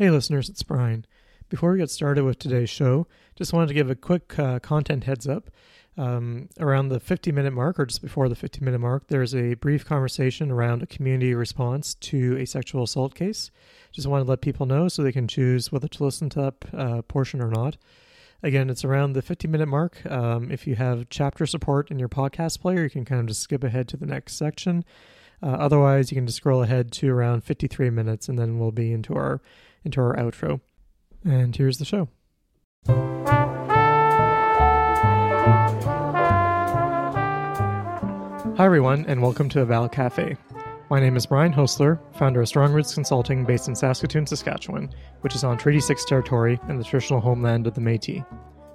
Hey, listeners, it's Brian. Before we get started with today's show, just wanted to give a quick uh, content heads up. Um, around the 50 minute mark, or just before the 50 minute mark, there's a brief conversation around a community response to a sexual assault case. Just wanted to let people know so they can choose whether to listen to that uh, portion or not. Again, it's around the 50 minute mark. Um, if you have chapter support in your podcast player, you can kind of just skip ahead to the next section. Uh, otherwise, you can just scroll ahead to around 53 minutes, and then we'll be into our into our outro. And here's the show. Hi, everyone, and welcome to Eval Cafe. My name is Brian Hoessler, founder of Strong Roots Consulting based in Saskatoon, Saskatchewan, which is on Treaty 6 territory and the traditional homeland of the Metis.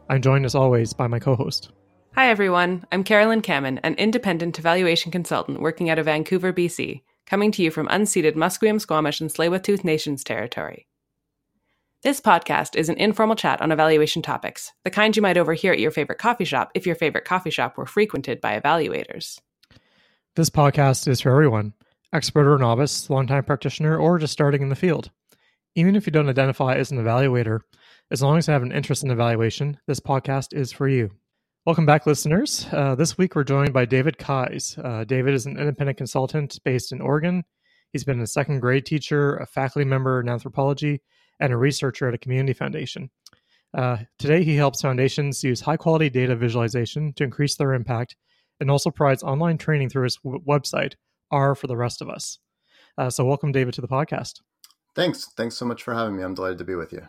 I'm joined as always by my co host. Hi, everyone. I'm Carolyn Camman, an independent evaluation consultant working out of Vancouver, BC, coming to you from unceded Musqueam, Squamish, and Tsleil-Waututh Nations territory. This podcast is an informal chat on evaluation topics, the kind you might overhear at your favorite coffee shop if your favorite coffee shop were frequented by evaluators. This podcast is for everyone expert or novice, longtime practitioner, or just starting in the field. Even if you don't identify as an evaluator, as long as you have an interest in evaluation, this podcast is for you. Welcome back, listeners. Uh, this week we're joined by David Keyes. Uh, David is an independent consultant based in Oregon. He's been a second grade teacher, a faculty member in anthropology, and a researcher at a community foundation. Uh, today, he helps foundations use high quality data visualization to increase their impact and also provides online training through his w- website, R for the Rest of Us. Uh, so, welcome, David, to the podcast. Thanks. Thanks so much for having me. I'm delighted to be with you.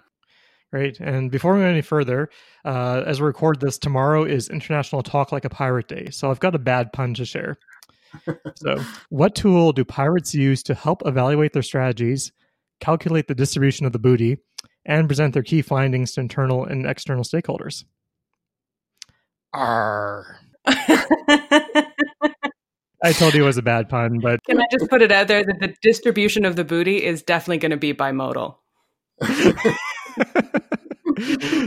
Great. And before we go any further, uh, as we record this, tomorrow is International Talk Like a Pirate Day. So, I've got a bad pun to share. so, what tool do pirates use to help evaluate their strategies calculate the distribution of the booty, and present their key findings to internal and external stakeholders. R. I told you it was a bad pun, but can I just put it out there that the distribution of the booty is definitely going to be bimodal.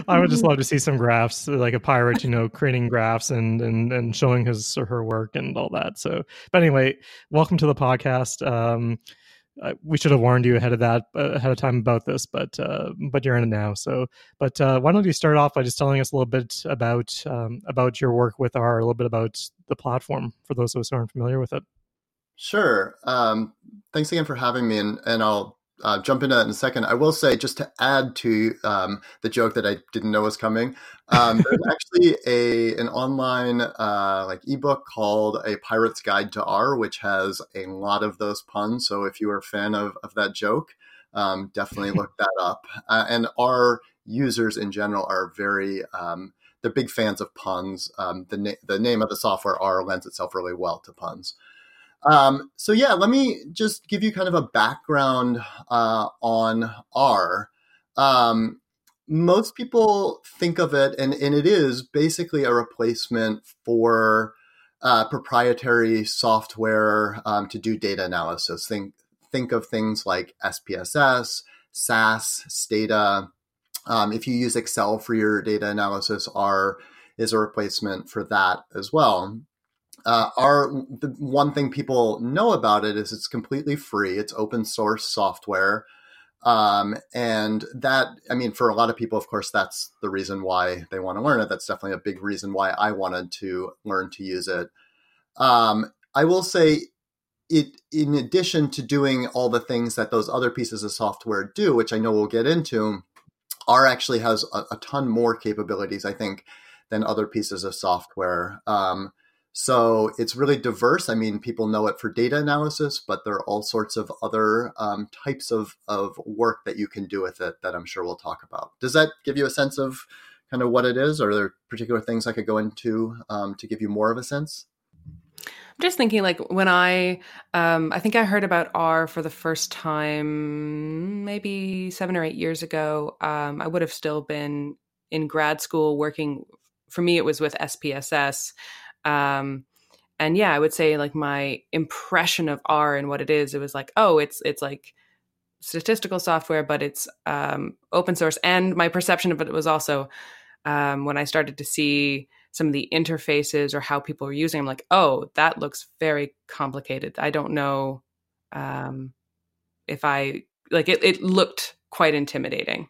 I would just love to see some graphs, like a pirate, you know, creating graphs and and and showing his or her work and all that. So, but anyway, welcome to the podcast. Um, uh, we should have warned you ahead of that uh, ahead of time about this but uh, but you're in it now. So but uh, why don't you start off by just telling us a little bit about um, about your work with R a little bit about the platform for those of us who aren't familiar with it. Sure. Um, thanks again for having me and, and i'll uh, jump into that in a second. I will say, just to add to um, the joke that I didn't know was coming, um, there's actually a an online uh, like ebook called "A Pirate's Guide to R," which has a lot of those puns. So if you are a fan of of that joke, um, definitely look that up. Uh, and R users in general are very um, they're big fans of puns. Um, the na- the name of the software R lends itself really well to puns. Um, so yeah, let me just give you kind of a background uh, on R. Um, most people think of it, and, and it is basically a replacement for uh, proprietary software um, to do data analysis. Think think of things like SPSS, SAS, Stata. Um, if you use Excel for your data analysis, R is a replacement for that as well uh, our the one thing people know about it is it's completely free. It's open source software, um, and that I mean, for a lot of people, of course, that's the reason why they want to learn it. That's definitely a big reason why I wanted to learn to use it. Um, I will say, it in addition to doing all the things that those other pieces of software do, which I know we'll get into, R actually has a, a ton more capabilities, I think, than other pieces of software. Um, so it's really diverse. I mean, people know it for data analysis, but there are all sorts of other um, types of, of work that you can do with it that I'm sure we'll talk about. Does that give you a sense of kind of what it is? Are there particular things I could go into um, to give you more of a sense? I'm just thinking, like when I, um, I think I heard about R for the first time maybe seven or eight years ago. Um, I would have still been in grad school working. For me, it was with SPSS, um, and yeah, I would say like my impression of R and what it is, it was like, oh, it's it's like statistical software, but it's um, open source. And my perception of it was also um, when I started to see some of the interfaces or how people were using, I'm like, oh, that looks very complicated. I don't know um, if I like it. It looked quite intimidating.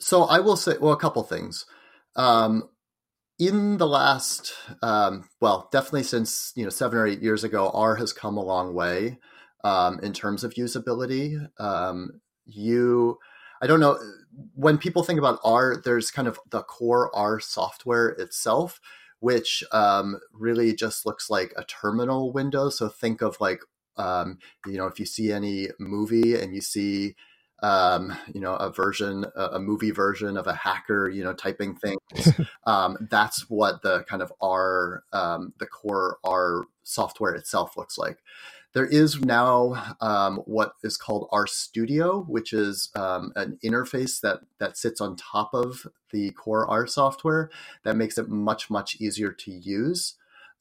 So I will say, well, a couple things. Um, in the last, um, well, definitely since you know seven or eight years ago, R has come a long way um, in terms of usability. Um, you, I don't know, when people think about R, there's kind of the core R software itself, which um, really just looks like a terminal window. So think of like, um, you know, if you see any movie and you see um, you know, a version, a, movie version of a hacker, you know, typing things. um, that's what the kind of R, um, the core R software itself looks like. There is now um, what is called R Studio, which is um, an interface that that sits on top of the core R software that makes it much much easier to use.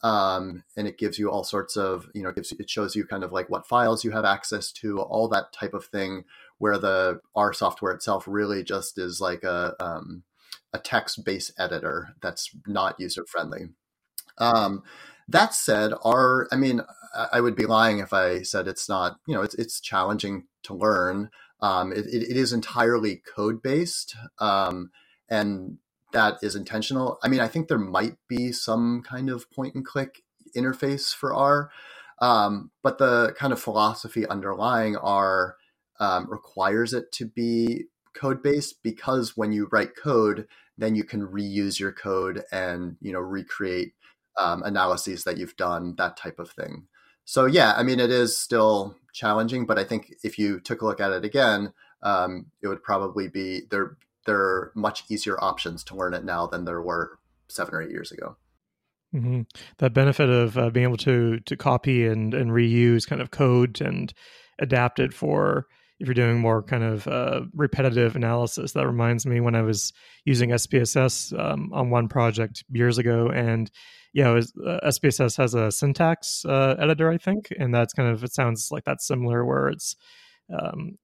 Um, and it gives you all sorts of you know gives it shows you kind of like what files you have access to all that type of thing where the R software itself really just is like a um, a text based editor that's not user friendly um, that said R I mean I would be lying if I said it's not you know it's it's challenging to learn um, it, it is entirely code based um, and that is intentional. I mean, I think there might be some kind of point and click interface for R, um, but the kind of philosophy underlying R um, requires it to be code based because when you write code, then you can reuse your code and you know recreate um, analyses that you've done, that type of thing. So yeah, I mean, it is still challenging, but I think if you took a look at it again, um, it would probably be there there are much easier options to learn it now than there were seven or eight years ago. Mm-hmm. That benefit of uh, being able to to copy and and reuse kind of code and adapt it for if you're doing more kind of uh, repetitive analysis. That reminds me when I was using SPSS um, on one project years ago, and yeah, was, uh, SPSS has a syntax uh, editor, I think, and that's kind of it sounds like that's similar where it's um,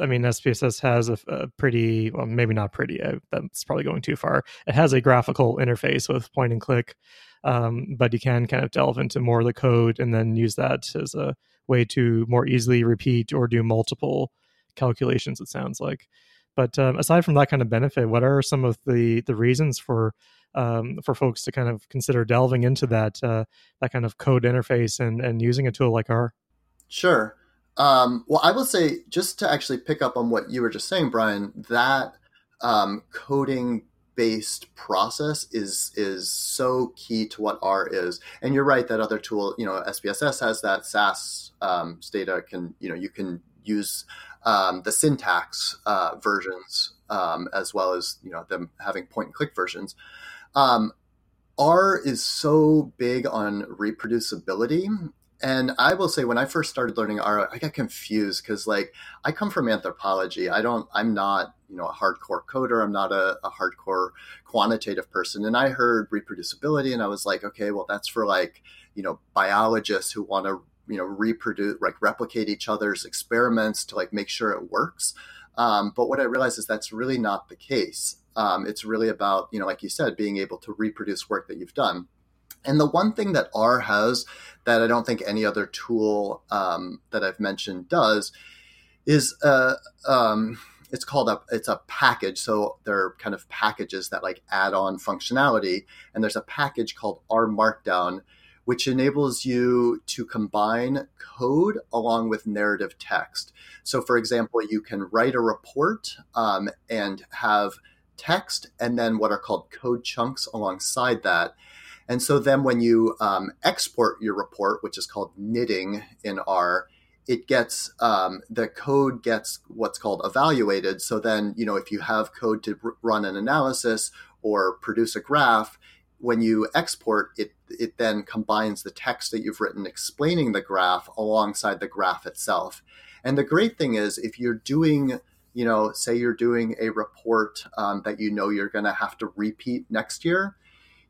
I mean, SPSS has a, a, pretty, well, maybe not pretty. Uh, that's probably going too far. It has a graphical interface with point and click, um, but you can kind of delve into more of the code and then use that as a way to more easily repeat or do multiple calculations. It sounds like. But um, aside from that kind of benefit, what are some of the the reasons for um, for folks to kind of consider delving into that uh, that kind of code interface and and using a tool like R? Sure. Um, well, I will say, just to actually pick up on what you were just saying, Brian, that um, coding based process is is so key to what R is. And you're right that other tool, you know, SPSS has that SAS um, can, you know, you can use um, the syntax uh, versions um, as well as you know them having point and click versions. Um, R is so big on reproducibility and I will say, when I first started learning R, I got confused because, like, I come from anthropology. I don't, I'm not, you know, a hardcore coder. I'm not a, a hardcore quantitative person. And I heard reproducibility, and I was like, okay, well, that's for like, you know, biologists who want to, you know, reproduce, like, replicate each other's experiments to like make sure it works. Um, but what I realized is that's really not the case. Um, it's really about, you know, like you said, being able to reproduce work that you've done. And the one thing that R has that I don't think any other tool um, that I've mentioned does is uh, um, it's called a it's a package. So there are kind of packages that like add on functionality, and there's a package called R Markdown, which enables you to combine code along with narrative text. So, for example, you can write a report um, and have text and then what are called code chunks alongside that and so then when you um, export your report, which is called knitting in R, it gets um, the code gets what's called evaluated. So then, you know, if you have code to r- run an analysis or produce a graph, when you export it, it then combines the text that you've written explaining the graph alongside the graph itself. And the great thing is, if you're doing, you know, say you're doing a report um, that you know you're going to have to repeat next year,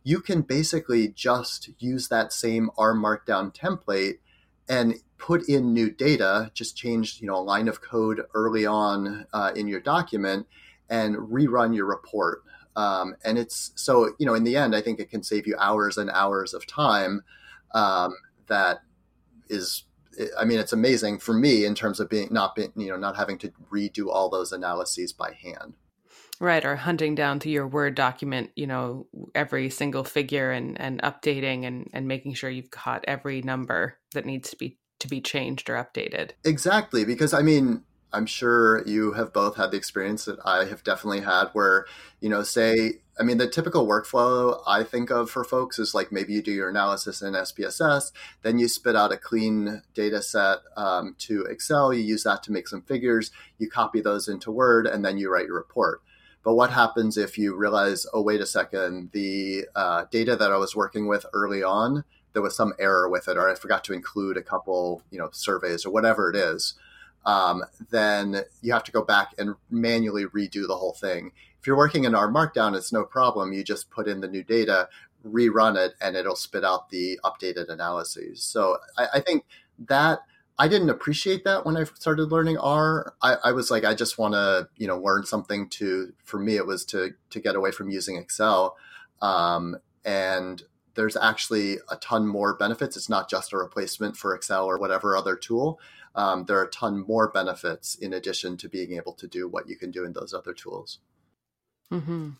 you can basically just use that same R Markdown template and put in new data, just change you know a line of code early on uh, in your document and rerun your report. Um, and it's so you know in the end, I think it can save you hours and hours of time. Um, that is I mean, it's amazing for me in terms of being not being, you know, not having to redo all those analyses by hand. Right, or hunting down to your Word document, you know, every single figure and and updating and and making sure you've caught every number that needs to be to be changed or updated. Exactly, because I mean, I'm sure you have both had the experience that I have definitely had where, you know, say, I mean, the typical workflow I think of for folks is like maybe you do your analysis in SPSS, then you spit out a clean data set um, to Excel, you use that to make some figures, you copy those into Word, and then you write your report. But what happens if you realize, oh, wait a second, the uh, data that I was working with early on, there was some error with it, or I forgot to include a couple, you know, surveys or whatever it is um, then you have to go back and manually redo the whole thing. If you're working in R Markdown, it's no problem. You just put in the new data, rerun it, and it'll spit out the updated analyses. So I, I think that I didn't appreciate that when I started learning R. I, I was like, I just want to, you know, learn something to. For me, it was to to get away from using Excel, um, and there's actually a ton more benefits. It's not just a replacement for Excel or whatever other tool um, there are a ton more benefits in addition to being able to do what you can do in those other tools. Mm-hmm.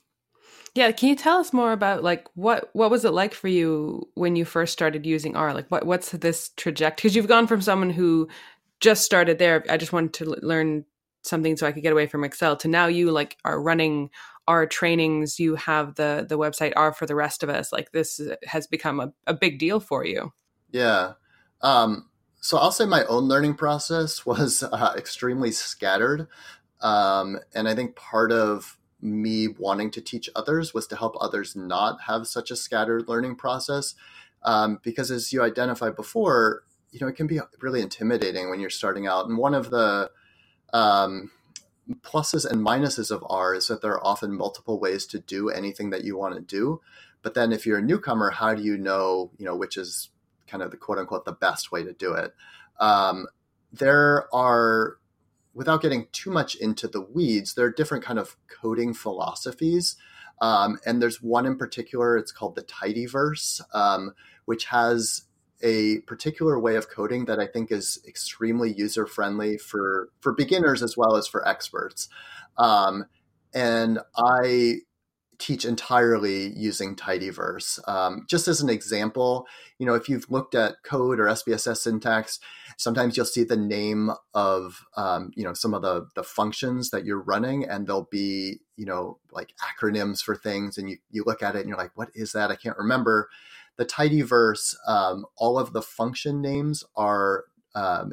Yeah, can you tell us more about like what what was it like for you when you first started using R? Like what what's this trajectory? Because you've gone from someone who just started there. I just wanted to learn something so I could get away from Excel to now you like are running R trainings. You have the the website R for the rest of us. Like this has become a, a big deal for you. Yeah. Um, so I'll say my own learning process was uh, extremely scattered. Um, and I think part of me wanting to teach others was to help others not have such a scattered learning process. Um, because as you identified before, you know, it can be really intimidating when you're starting out. And one of the um, pluses and minuses of R is that there are often multiple ways to do anything that you want to do. But then if you're a newcomer, how do you know, you know, which is kind of the quote unquote the best way to do it. Um, there are, without getting too much into the weeds, there are different kind of coding philosophies. Um, and there's one in particular, it's called the tidyverse, um, which has a particular way of coding that I think is extremely user friendly for, for beginners as well as for experts. Um, and I teach entirely using tidyverse. Um, just as an example, you know, if you've looked at code or SPSS syntax, sometimes you'll see the name of, um, you know, some of the, the functions that you're running and there'll be, you know, like acronyms for things. And you, you look at it and you're like, what is that? I can't remember. The tidyverse, um, all of the function names are um,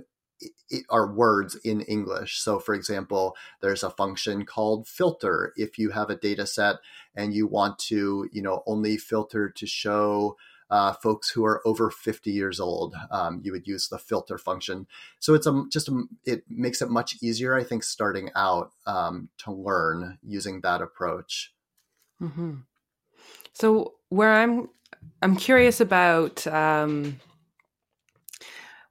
are words in English. So, for example, there's a function called filter. If you have a data set and you want to, you know, only filter to show uh, folks who are over 50 years old, um, you would use the filter function. So it's a, just a, it makes it much easier, I think, starting out um, to learn using that approach. Mm-hmm. So where I'm, I'm curious about um,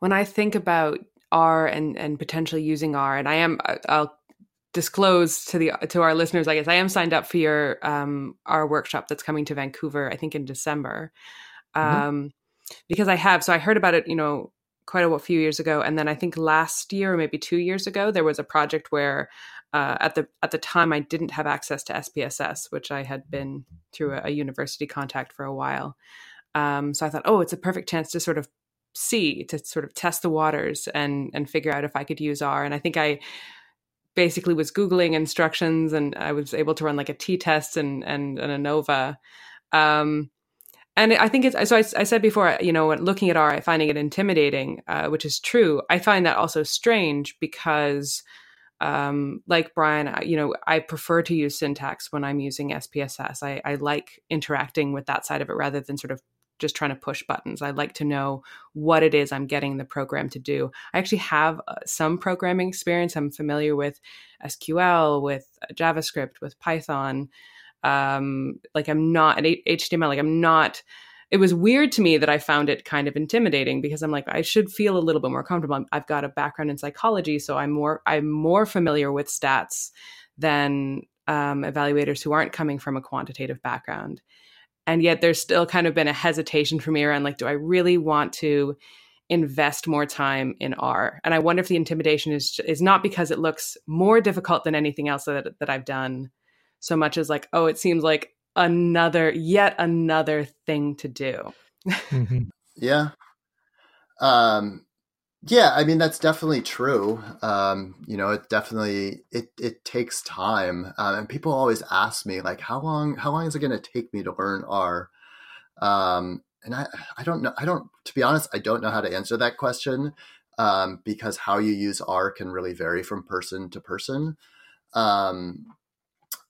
when I think about R and and potentially using R. And I am I'll disclose to the to our listeners. I guess I am signed up for your um, R workshop that's coming to Vancouver. I think in December. Mm-hmm. Um, because I have so I heard about it. You know quite a few years ago and then i think last year or maybe two years ago there was a project where uh, at the at the time i didn't have access to spss which i had been through a, a university contact for a while um, so i thought oh it's a perfect chance to sort of see to sort of test the waters and and figure out if I could use R. And I think I basically was googling instructions and I was able to run like a T test and and, and ANOVA. Um, and I think it's so. I, I, said before, you know, looking at R, finding it intimidating, uh, which is true. I find that also strange because, um, like Brian, you know, I prefer to use syntax when I'm using SPSS. I, I like interacting with that side of it rather than sort of just trying to push buttons. I like to know what it is I'm getting the program to do. I actually have uh, some programming experience. I'm familiar with SQL, with uh, JavaScript, with Python. Um, like I'm not at HTML. Like I'm not. It was weird to me that I found it kind of intimidating because I'm like I should feel a little bit more comfortable. I've got a background in psychology, so I'm more I'm more familiar with stats than um, evaluators who aren't coming from a quantitative background and yet there's still kind of been a hesitation for me around like do i really want to invest more time in R. And I wonder if the intimidation is is not because it looks more difficult than anything else that that I've done, so much as like, oh, it seems like another yet another thing to do. mm-hmm. Yeah. Um yeah, I mean that's definitely true. Um, you know, it definitely it it takes time, um, and people always ask me like, how long how long is it going to take me to learn R? Um, and I I don't know. I don't to be honest, I don't know how to answer that question um, because how you use R can really vary from person to person. Um,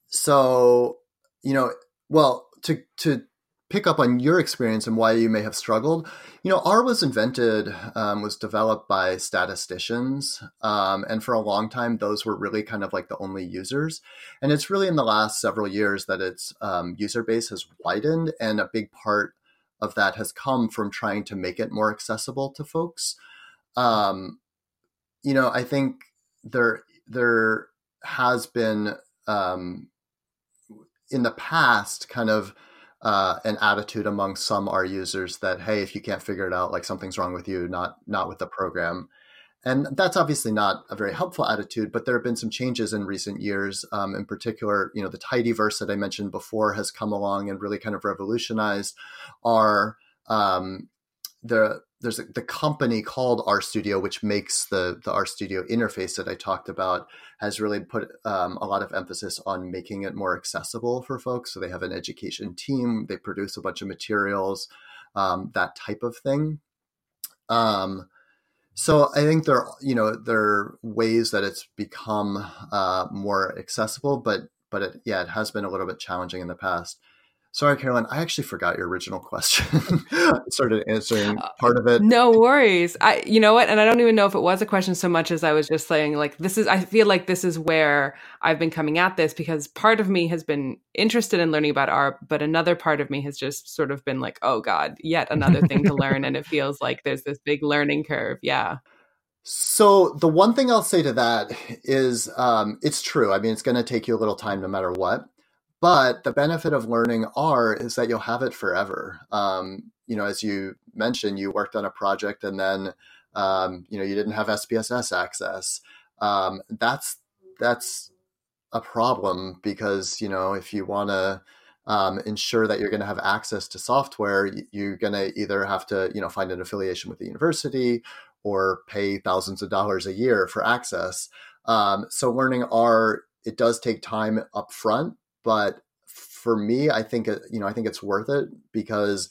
so you know, well, to to pick up on your experience and why you may have struggled. You know, R was invented, um, was developed by statisticians. Um, and for a long time, those were really kind of like the only users. And it's really in the last several years that its um, user base has widened. And a big part of that has come from trying to make it more accessible to folks. Um, you know, I think there, there has been um, in the past kind of uh, an attitude among some R users that hey, if you can't figure it out, like something's wrong with you, not not with the program. And that's obviously not a very helpful attitude, but there have been some changes in recent years. Um, in particular, you know, the tidyverse that I mentioned before has come along and really kind of revolutionized R um, the there's a, the company called RStudio, which makes the the RStudio interface that I talked about, has really put um, a lot of emphasis on making it more accessible for folks. So they have an education team, they produce a bunch of materials, um, that type of thing. Um, so I think there, you know, there are ways that it's become uh, more accessible, but but it, yeah, it has been a little bit challenging in the past. Sorry, Carolyn, I actually forgot your original question. I started answering uh, part of it. No worries. I you know what? And I don't even know if it was a question so much as I was just saying like this is I feel like this is where I've been coming at this because part of me has been interested in learning about R, but another part of me has just sort of been like, "Oh god, yet another thing to learn." and it feels like there's this big learning curve. Yeah. So the one thing I'll say to that is um, it's true. I mean, it's going to take you a little time no matter what. But the benefit of learning R is that you'll have it forever. Um, you know, as you mentioned, you worked on a project and then um, you know you didn't have SPSS access. Um, that's that's a problem because you know if you want to um, ensure that you're going to have access to software, you're going to either have to you know find an affiliation with the university or pay thousands of dollars a year for access. Um, so learning R it does take time up front but for me, I think you know I think it's worth it because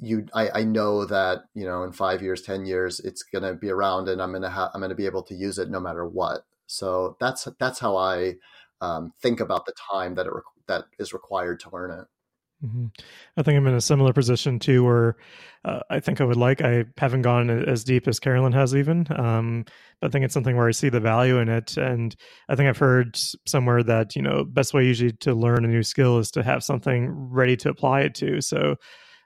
you I, I know that you know in five years, ten years, it's going to be around, and I'm going to I'm going to be able to use it no matter what. So that's that's how I um, think about the time that it re- that is required to learn it. Mm-hmm. I think I'm in a similar position too, where uh, I think I would like. I haven't gone as deep as Carolyn has, even. Um, but I think it's something where I see the value in it, and I think I've heard somewhere that you know best way usually to learn a new skill is to have something ready to apply it to. So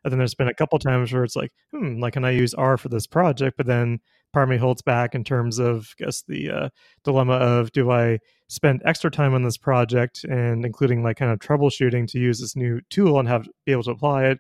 I think there's been a couple times where it's like, hmm, like can I use R for this project? But then part of me holds back in terms of I guess the uh, dilemma of do I spend extra time on this project and including like kind of troubleshooting to use this new tool and have be able to apply it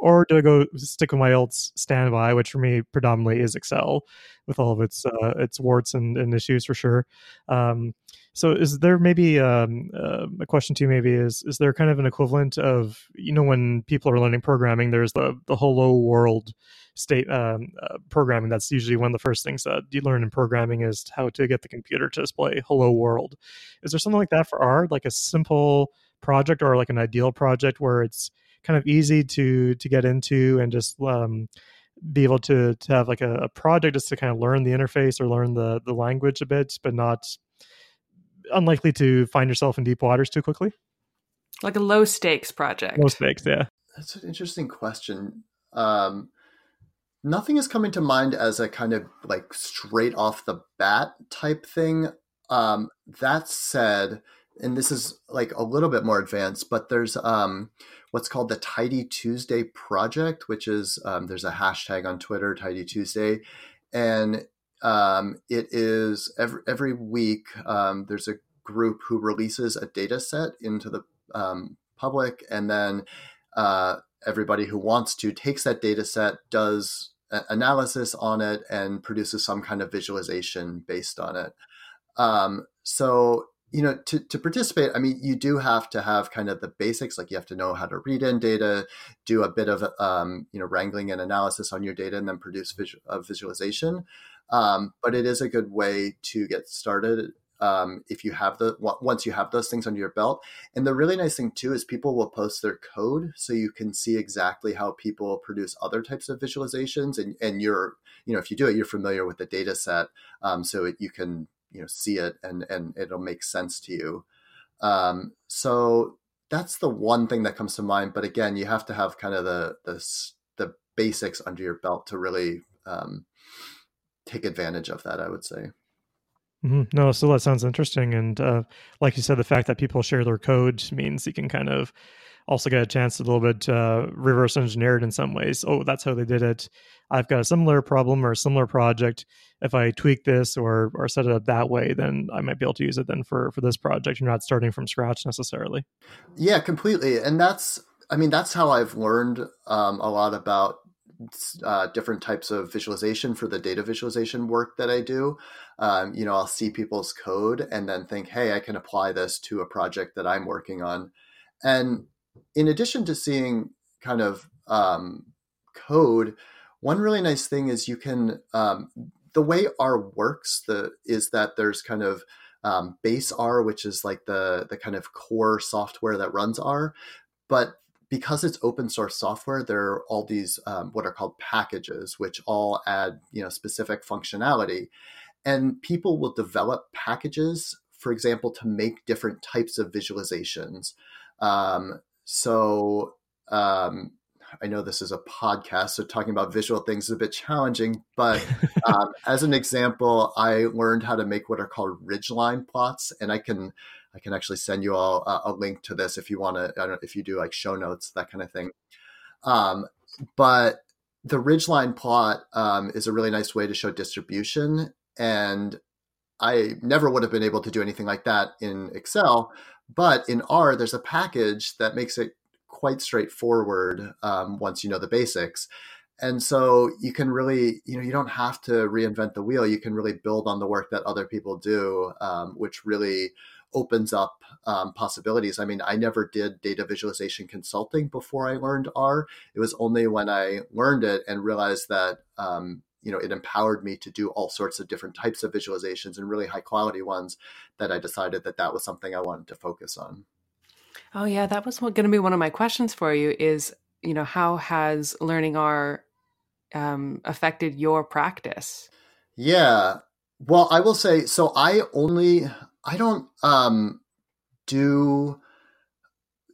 or do I go stick with my old standby, which for me predominantly is Excel, with all of its uh, its warts and, and, issues for sure. Um, so, is there maybe um, uh, a question to you? Maybe is is there kind of an equivalent of you know when people are learning programming, there's the the hello world state um, uh, programming. That's usually one of the first things that you learn in programming is how to get the computer to display hello world. Is there something like that for R, like a simple project or like an ideal project where it's kind of easy to to get into and just um, be able to to have like a, a, project just to kind of learn the interface or learn the the language a bit, but not unlikely to find yourself in deep waters too quickly. Like a low stakes project. Low stakes, yeah. That's an interesting question. Um, nothing is coming to mind as a kind of like straight off the bat type thing. Um, that said, and this is like a little bit more advanced, but there's um, what's called the Tidy Tuesday project, which is um, there's a hashtag on Twitter, Tidy Tuesday, and um, it is every every week um, there's a group who releases a data set into the um, public, and then uh, everybody who wants to takes that data set, does analysis on it and produces some kind of visualization based on it. Um, so you know to, to participate i mean you do have to have kind of the basics like you have to know how to read in data do a bit of um, you know wrangling and analysis on your data and then produce visual, a visualization um, but it is a good way to get started um, if you have the once you have those things under your belt. And the really nice thing too is people will post their code so you can see exactly how people produce other types of visualizations and, and you're you know if you do it you're familiar with the data set um, so it, you can you know see it and and it'll make sense to you. Um, so that's the one thing that comes to mind but again you have to have kind of the the, the basics under your belt to really um, take advantage of that i would say mm-hmm. no so that sounds interesting and uh, like you said the fact that people share their code means you can kind of also get a chance to a little bit uh, reverse engineer it in some ways oh that's how they did it I've got a similar problem or a similar project. If I tweak this or or set it up that way, then I might be able to use it then for for this project. You're not starting from scratch necessarily. Yeah, completely. And that's I mean that's how I've learned um, a lot about uh, different types of visualization for the data visualization work that I do. Um, you know, I'll see people's code and then think, hey, I can apply this to a project that I'm working on. And in addition to seeing kind of um, code, one really nice thing is you can um, the way R works the is that there's kind of um, base R, which is like the the kind of core software that runs R, but because it's open source software, there are all these um, what are called packages, which all add you know specific functionality, and people will develop packages, for example, to make different types of visualizations. Um, so um, I know this is a podcast, so talking about visual things is a bit challenging. But um, as an example, I learned how to make what are called ridgeline plots, and I can I can actually send you all a, a link to this if you want to. I don't know if you do like show notes, that kind of thing. Um, but the ridgeline plot um, is a really nice way to show distribution, and I never would have been able to do anything like that in Excel. But in R, there's a package that makes it quite straightforward um, once you know the basics. And so you can really, you know, you don't have to reinvent the wheel. You can really build on the work that other people do, um, which really opens up um, possibilities. I mean, I never did data visualization consulting before I learned R. It was only when I learned it and realized that, um, you know, it empowered me to do all sorts of different types of visualizations and really high quality ones that I decided that that was something I wanted to focus on. Oh yeah, that was going to be one of my questions for you. Is you know how has learning R um, affected your practice? Yeah, well, I will say so. I only I don't um, do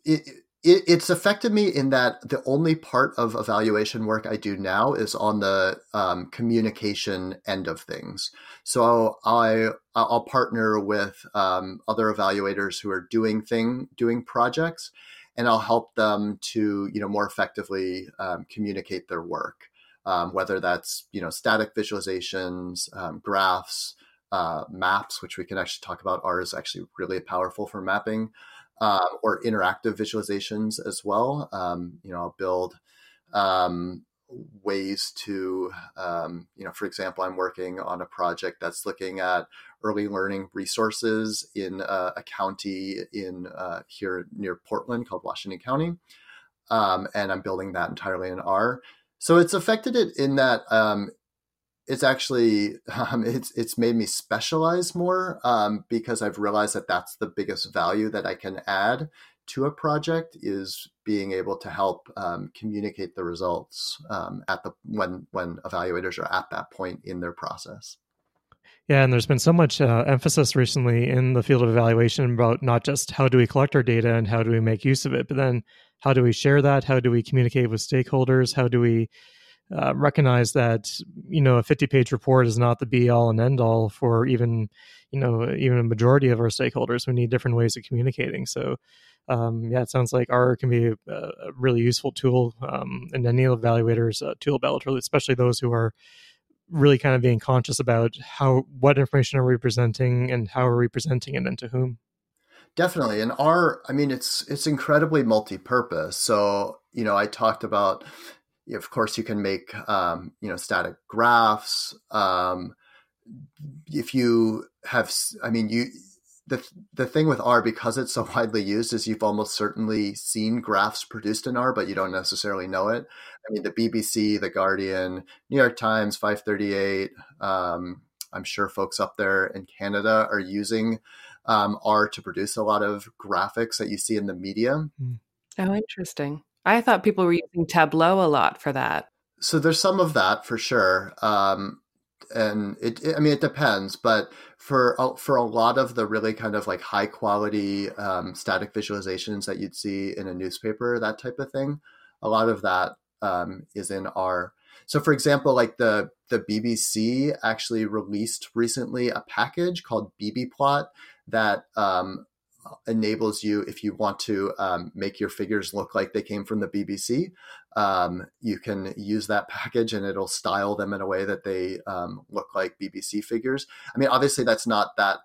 it it, it's affected me in that the only part of evaluation work I do now is on the um, communication end of things. So I I'll partner with um, other evaluators who are doing thing doing projects, and I'll help them to you know more effectively um, communicate their work, um, whether that's you know static visualizations, um, graphs, uh, maps, which we can actually talk about. R is actually really powerful for mapping uh, or interactive visualizations as well. Um, you know, I'll build um, ways to, um, you know, for example, I'm working on a project that's looking at early learning resources in uh, a county in uh, here near Portland called Washington County, um, and I'm building that entirely in R. So it's affected it in that um, it's actually um, it's it's made me specialize more um, because I've realized that that's the biggest value that I can add to a project is being able to help um, communicate the results um, at the when when evaluators are at that point in their process. Yeah, and there's been so much uh, emphasis recently in the field of evaluation about not just how do we collect our data and how do we make use of it, but then how do we share that? How do we communicate with stakeholders? How do we uh, recognize that you know a 50 page report is not the be all and end all for even you know even a majority of our stakeholders we need different ways of communicating. So um, yeah it sounds like r can be a, a really useful tool um, in any evaluators uh, tool belt especially those who are really kind of being conscious about how what information are we presenting and how are we presenting it and to whom. Definitely and r i mean it's it's incredibly multi-purpose. So you know i talked about of course, you can make um, you know static graphs. Um, if you have, I mean, you the the thing with R because it's so widely used is you've almost certainly seen graphs produced in R, but you don't necessarily know it. I mean, the BBC, the Guardian, New York Times, 538. Um, I'm sure folks up there in Canada are using um, R to produce a lot of graphics that you see in the media. Hmm. Oh, interesting. I thought people were using Tableau a lot for that. So there's some of that for sure. Um, and it, it, I mean, it depends, but for for a lot of the really kind of like high quality um, static visualizations that you'd see in a newspaper, that type of thing, a lot of that um, is in R. So, for example, like the the BBC actually released recently a package called bbplot that um, enables you if you want to um, make your figures look like they came from the BBC. Um, you can use that package and it'll style them in a way that they um, look like BBC figures. I mean, obviously that's not that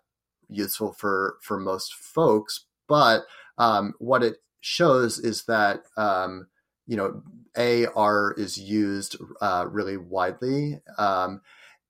useful for for most folks, but um, what it shows is that um, you know AR is used uh, really widely, um,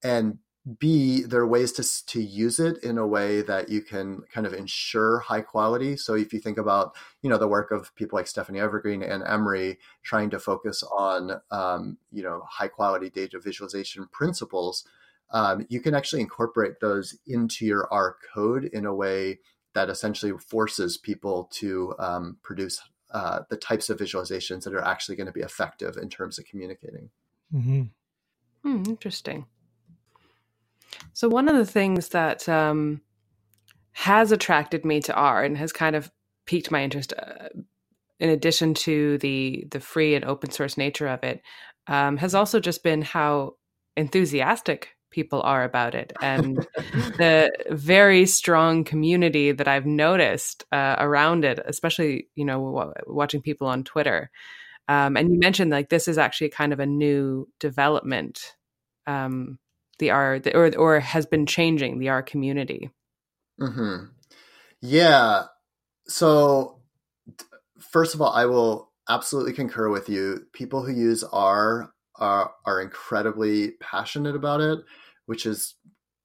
and B, there are ways to, to use it in a way that you can kind of ensure high quality. So if you think about, you know, the work of people like Stephanie Evergreen Ann Emery trying to focus on, um, you know, high quality data visualization principles, um, you can actually incorporate those into your R code in a way that essentially forces people to um, produce uh, the types of visualizations that are actually going to be effective in terms of communicating. Mm-hmm. Hmm, interesting. So one of the things that um, has attracted me to R and has kind of piqued my interest, uh, in addition to the the free and open source nature of it, um, has also just been how enthusiastic people are about it and the very strong community that I've noticed uh, around it, especially you know w- watching people on Twitter. Um, and you mentioned like this is actually kind of a new development um, the R or or has been changing the R community. Hmm. Yeah. So, first of all, I will absolutely concur with you. People who use R are are incredibly passionate about it, which is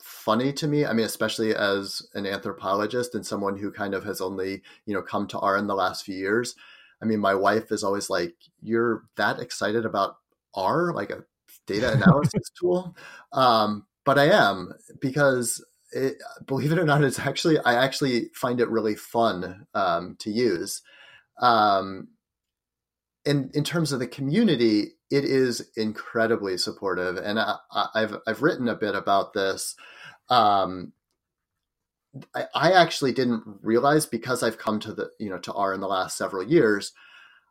funny to me. I mean, especially as an anthropologist and someone who kind of has only you know come to R in the last few years. I mean, my wife is always like, "You're that excited about R, like a data analysis tool. Um, but I am because it, believe it or not, it's actually I actually find it really fun um, to use. Um, in in terms of the community, it is incredibly supportive, and I, have I've written a bit about this. Um, I, I actually didn't realize because I've come to the you know to R in the last several years.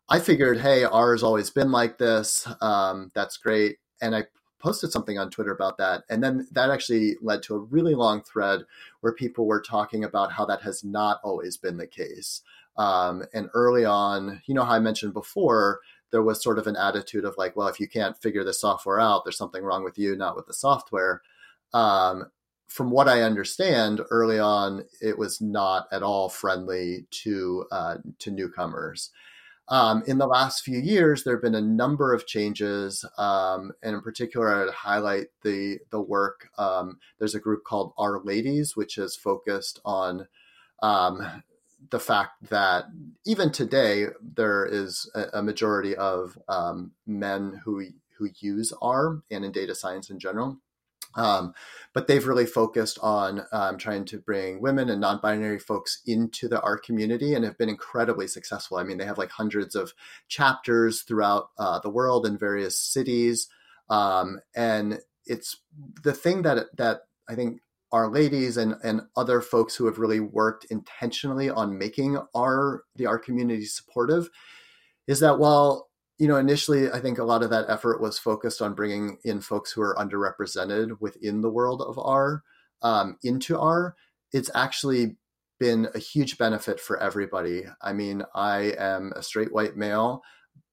I figured, hey, R has always been like this. Um, that's great and I posted something on Twitter about that. And then that actually led to a really long thread where people were talking about how that has not always been the case. Um, and early on, you know how I mentioned before, there was sort of an attitude of like, well, if you can't figure the software out, there's something wrong with you, not with the software. Um, from what I understand, early on, it was not at all friendly to uh, to newcomers. Um, in the last few years, there have been a number of changes, um, and in particular, I'd highlight the the work. Um, there's a group called R-Ladies, which is focused on um, the fact that even today there is a, a majority of um, men who who use R and in data science in general. Um, but they've really focused on um, trying to bring women and non-binary folks into the R community and have been incredibly successful. I mean, they have like hundreds of chapters throughout uh, the world in various cities, um, and it's the thing that that I think R-Ladies and and other folks who have really worked intentionally on making our the R community supportive is that while you know, initially, I think a lot of that effort was focused on bringing in folks who are underrepresented within the world of R um, into R. It's actually been a huge benefit for everybody. I mean, I am a straight white male,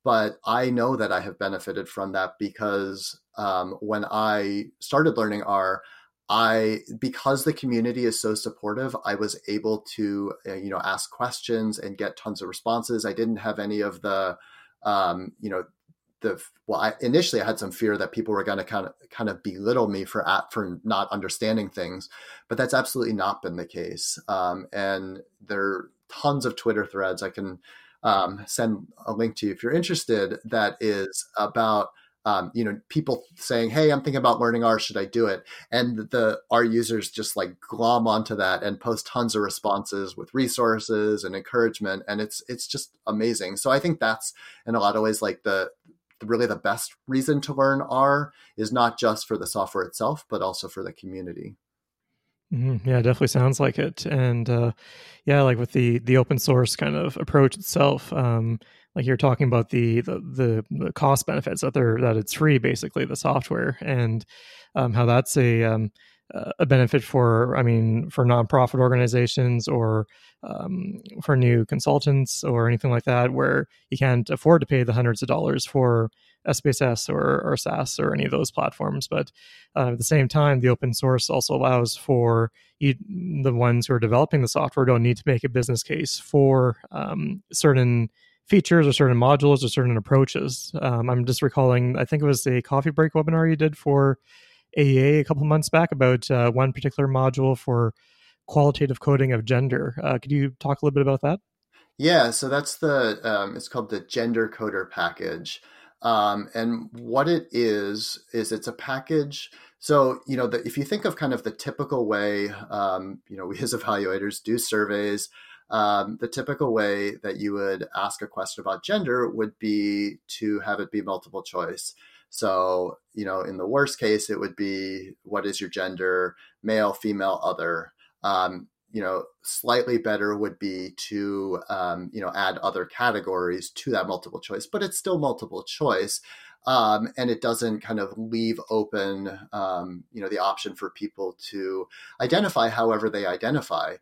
but I know that I have benefited from that because um, when I started learning R, I because the community is so supportive, I was able to uh, you know ask questions and get tons of responses. I didn't have any of the um, you know, the well, I, initially I had some fear that people were going to kind of kind of belittle me for at, for not understanding things, but that's absolutely not been the case. Um, and there are tons of Twitter threads I can um, send a link to you if you're interested. That is about um, you know, people saying, "Hey, I'm thinking about learning R. Should I do it?" And the R users just like glom onto that and post tons of responses with resources and encouragement, and it's it's just amazing. So I think that's in a lot of ways like the really the best reason to learn R is not just for the software itself, but also for the community. Mm-hmm. Yeah, definitely sounds like it. And uh, yeah, like with the the open source kind of approach itself, um, like you're talking about the, the the the, cost benefits that they're that it's free basically the software and um, how that's a um, a benefit for I mean for nonprofit organizations or um, for new consultants or anything like that where you can't afford to pay the hundreds of dollars for SPSS or, or SAS or any of those platforms. But uh, at the same time, the open source also allows for you, the ones who are developing the software don't need to make a business case for um, certain features or certain modules or certain approaches. Um, I'm just recalling, I think it was a coffee break webinar you did for AEA a couple months back about uh, one particular module for qualitative coding of gender. Uh, could you talk a little bit about that? Yeah, so that's the um, it's called the Gender Coder package, um, and what it is is it's a package. So you know, the, if you think of kind of the typical way, um, you know, we as evaluators do surveys um, the typical way that you would ask a question about gender would be to have it be multiple choice. So, you know, in the worst case, it would be what is your gender, male, female, other. Um, you know, slightly better would be to, um, you know, add other categories to that multiple choice, but it's still multiple choice. Um, and it doesn't kind of leave open, um, you know, the option for people to identify however they identify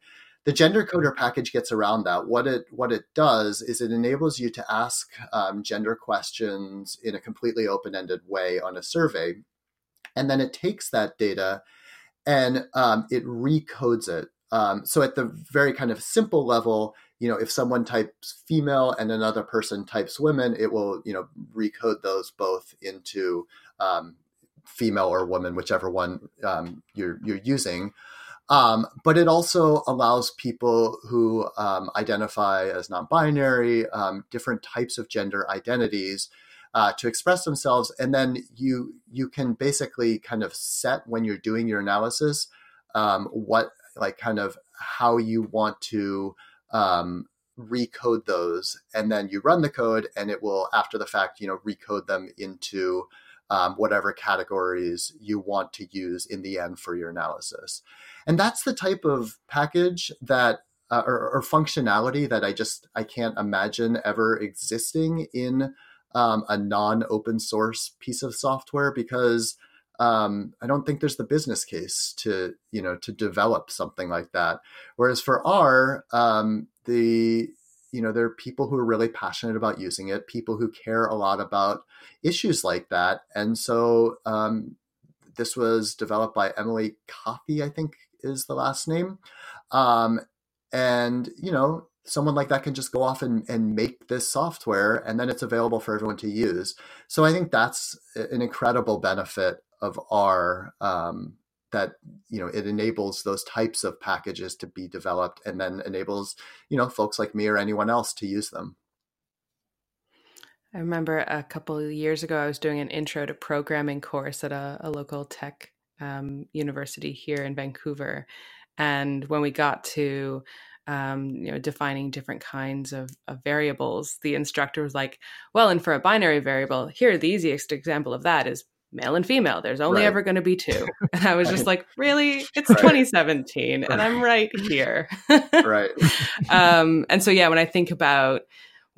the gender coder package gets around that. What it what it does is it enables you to ask um, gender questions in a completely open ended way on a survey, and then it takes that data and um, it recodes it. Um, so at the very kind of simple level, you know, if someone types female and another person types women, it will you know recode those both into um, female or woman, whichever one um, you're you're using. Um, but it also allows people who um, identify as non binary, um, different types of gender identities. Uh, to express themselves, and then you you can basically kind of set when you're doing your analysis um, what like kind of how you want to um, recode those, and then you run the code, and it will after the fact you know recode them into um, whatever categories you want to use in the end for your analysis. And that's the type of package that uh, or, or, functionality that I just I can't imagine ever existing in um, a non-open source piece of software because um, I don't think there's the business case to you know to develop something like that. Whereas for R, um, the you know there are people who are really passionate about using it, people who care a lot about issues like that, and so um, this was developed by Emily Coffey, I think is the last name. Um, and, you know, someone like that can just go off and, and make this software and then it's available for everyone to use. So I think that's an incredible benefit of R um, that, you know, it enables those types of packages to be developed and then enables, you know, folks like me or anyone else to use them. I remember a couple of years ago, I was doing an intro to programming course at a, a local tech um, university here in Vancouver. And when we got to um, you know, defining different kinds of, of, variables, the instructor was like, "Well, and for a binary variable, here the easiest example of that is male and female. There's only right. ever going to be two. And I was just like, really? It's right. 2017, right. and I'm right here. right. Um, and so, yeah, when I think about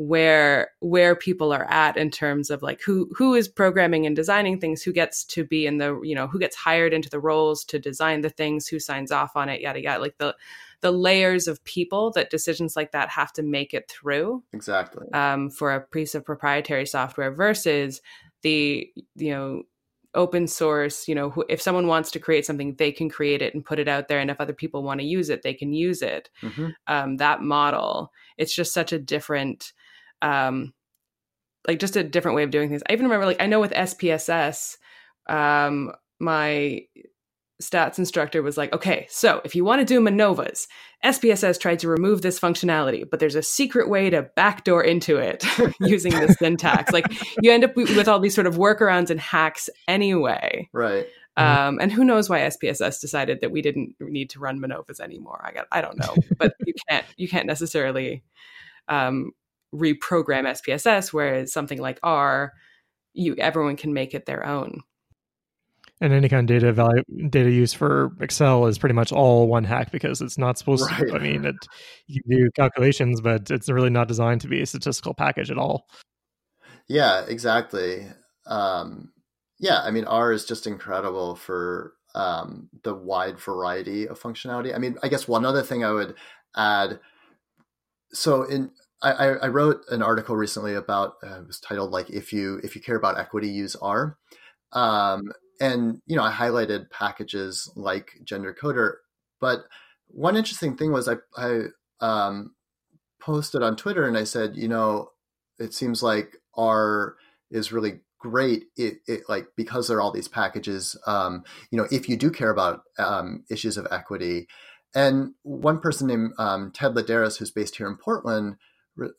where where people are at in terms of like who who is programming and designing things who gets to be in the you know who gets hired into the roles to design the things who signs off on it yada yada like the the layers of people that decisions like that have to make it through exactly um, for a piece of proprietary software versus the you know open source you know if someone wants to create something they can create it and put it out there and if other people want to use it they can use it mm-hmm. um, that model it's just such a different um, like just a different way of doing things. I even remember like I know with SPSS, um, my stats instructor was like, okay, so if you want to do MANOVAs, SPSS tried to remove this functionality, but there's a secret way to backdoor into it using the syntax. Like you end up with all these sort of workarounds and hacks anyway. Right. Um, and who knows why SPSS decided that we didn't need to run MANOVAs anymore? I got, I don't know, but you can't, you can't necessarily um, reprogram SPSS, whereas something like R, you everyone can make it their own. And any kind of data value data use for Excel is pretty much all one hack because it's not supposed right. to. I mean, it, you do calculations, but it's really not designed to be a statistical package at all. Yeah, exactly. Um, yeah, I mean, R is just incredible for um, the wide variety of functionality. I mean, I guess one other thing I would add. So in I, I wrote an article recently about uh, it was titled like if you if you care about equity use R, um, and you know I highlighted packages like GenderCoder, but one interesting thing was I I um, posted on Twitter and I said you know it seems like R is really great. It, it like because there are all these packages um, you know if you do care about um, issues of equity. And one person named um, Ted Laderas, who's based here in portland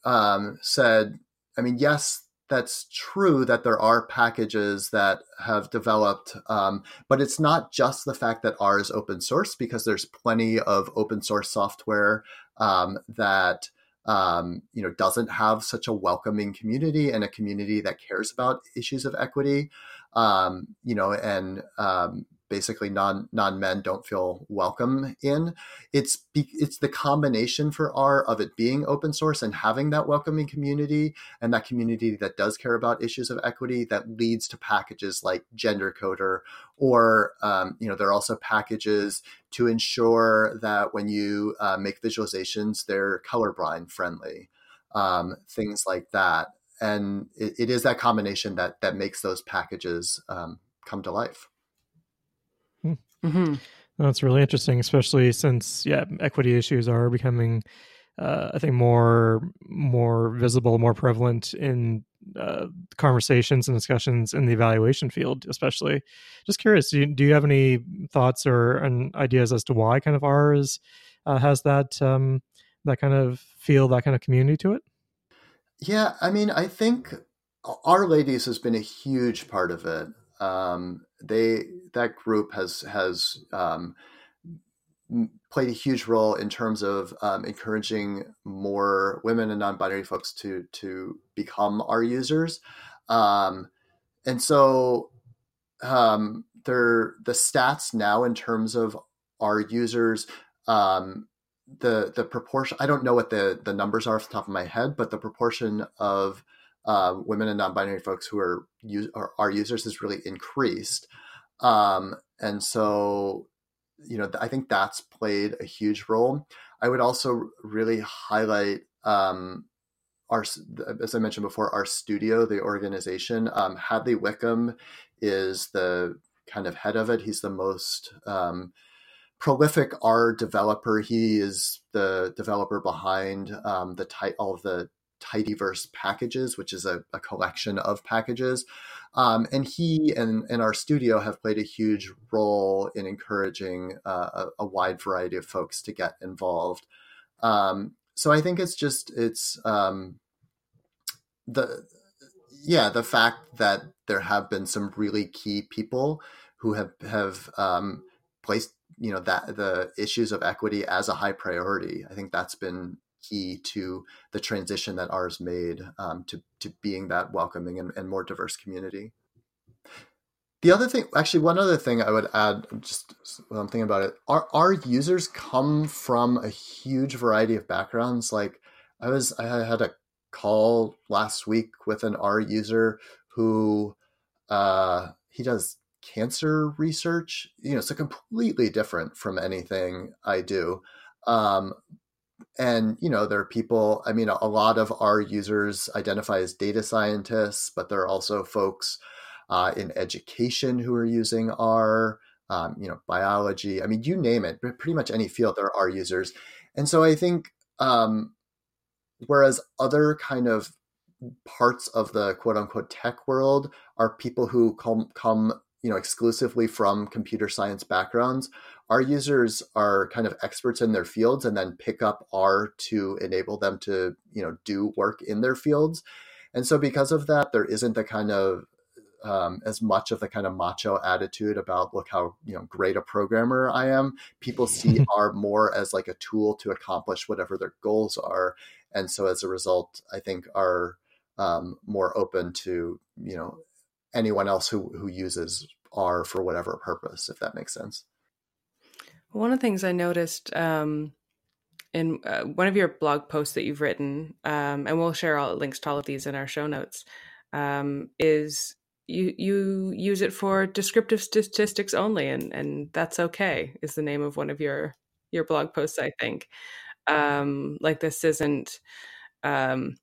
um, said, I mean, yes, that's true that there are packages that have developed, um, but it's not just the fact that R is open source because there's plenty of open source software um, that um, you know doesn't have such a welcoming community and a community that cares about issues of equity. Um, you know, and um, basically non non men don't feel welcome in. It's it's the combination for R of it being open source and having that welcoming community and that community that does care about issues of equity that leads to packages like GenderCoder or um, you know there are also packages to ensure that when you uh, make visualizations they're colorblind friendly um, things like that and it, it is that combination that that makes those packages um, come to life Mm-hmm. That's really interesting, especially since yeah, equity issues are becoming, uh, I think, more more visible, more prevalent in uh, conversations and discussions in the evaluation field, especially. Just curious, do you, do you have any thoughts or and ideas as to why kind of ours uh, has that um, that kind of feel, that kind of community to it? Yeah, I mean, I think R-Ladies has been a huge part of it. Um, they that group has has um, played a huge role in terms of um, encouraging more women and non-binary folks to to become R users, um, and so um, the stats now in terms of R users. Um, the the proportion I don't know what the the numbers are off the top of my head, but the proportion of uh, women and non-binary folks who are, are, users has really increased. Um, and so, you know, I think that's played a huge role. I would also really highlight um, our, as I mentioned before, RStudio, the organization. Um, Hadley Wickham is the kind of head of it. He's the most um, prolific R developer. He is the developer behind um, the ty- all of the Tidyverse packages, which is a, a collection of packages. Um, and he and, and RStudio have played a huge role in encouraging uh, a, a, wide variety of folks to get involved. Um, so I think it's just it's um, the yeah the fact that there have been some really key people who have have um, placed you know that the issues of equity as a high priority. I think that's been key to the transition that R's made um, to, to being that welcoming and, and, more diverse community. The other thing, actually, one other thing I would add, just when I'm thinking about it, R, R users come from a huge variety of backgrounds. Like I was, I had a call last week with an R user who uh, he does cancer research. You know, so completely different from anything I do. Um, and you know there are people i mean a lot of R users identify as data scientists but there are also folks uh, in education who are using r um, you know biology i mean you name it pretty much any field there are users. And so i think um, whereas other kind of parts of the quote unquote tech world are people who come come you know exclusively from computer science backgrounds R users are kind of experts in their fields and then pick up r to enable them to you know do work in their fields and so because of that there isn't the kind of um, as much of the kind of macho attitude about look how you know great a programmer I am. People see R more as like a tool to accomplish whatever their goals are, and so as a result, I think are um, more open to you know anyone else who who uses R for whatever purpose, if that makes sense. One of the things I noticed um, in uh, one of your blog posts that you've written, um, and we'll share all links to all of these in our show notes, um, is you you use it for descriptive statistics only, and and that's okay. Is the name of one of your your blog posts, I think. Um, like this isn't um,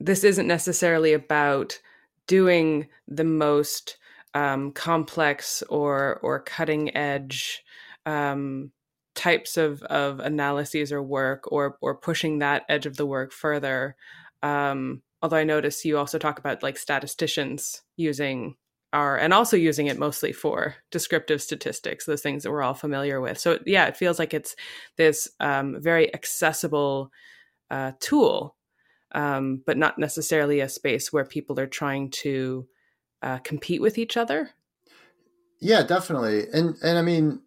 this isn't necessarily about doing the most um, complex or or cutting edge um, types of of analyses or work or or pushing that edge of the work further. Um, although I notice you also talk about like statisticians using R and also using it mostly for descriptive statistics, those things that we're all familiar with. So yeah, it feels like it's this um, very accessible uh, tool um, but not necessarily a space where people are trying to uh, compete with each other. Yeah, definitely, and and I mean,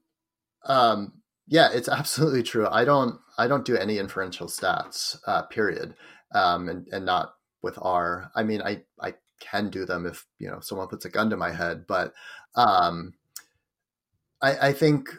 um, yeah, it's absolutely true. I don't I don't do any inferential stats, uh, period, um, and and not with R. I mean, I I can do them if you know someone puts a gun to my head, but um, I I think,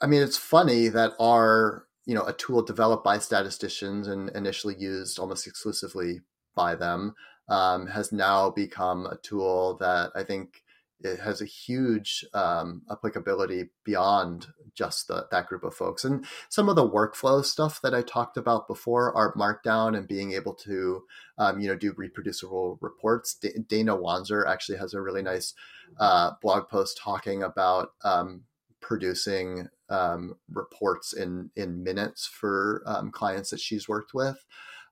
I mean, it's funny that R you know a tool developed by statisticians and initially used almost exclusively by them um, has now become a tool that I think it has a huge um, applicability beyond just the, that group of folks. And some of the workflow stuff that I talked about before, R Markdown and being able to, um, you know, do reproducible reports. D- Dana Wanzer actually has a really nice uh, blog post talking about um, producing um, reports in in minutes for um, clients that she's worked with.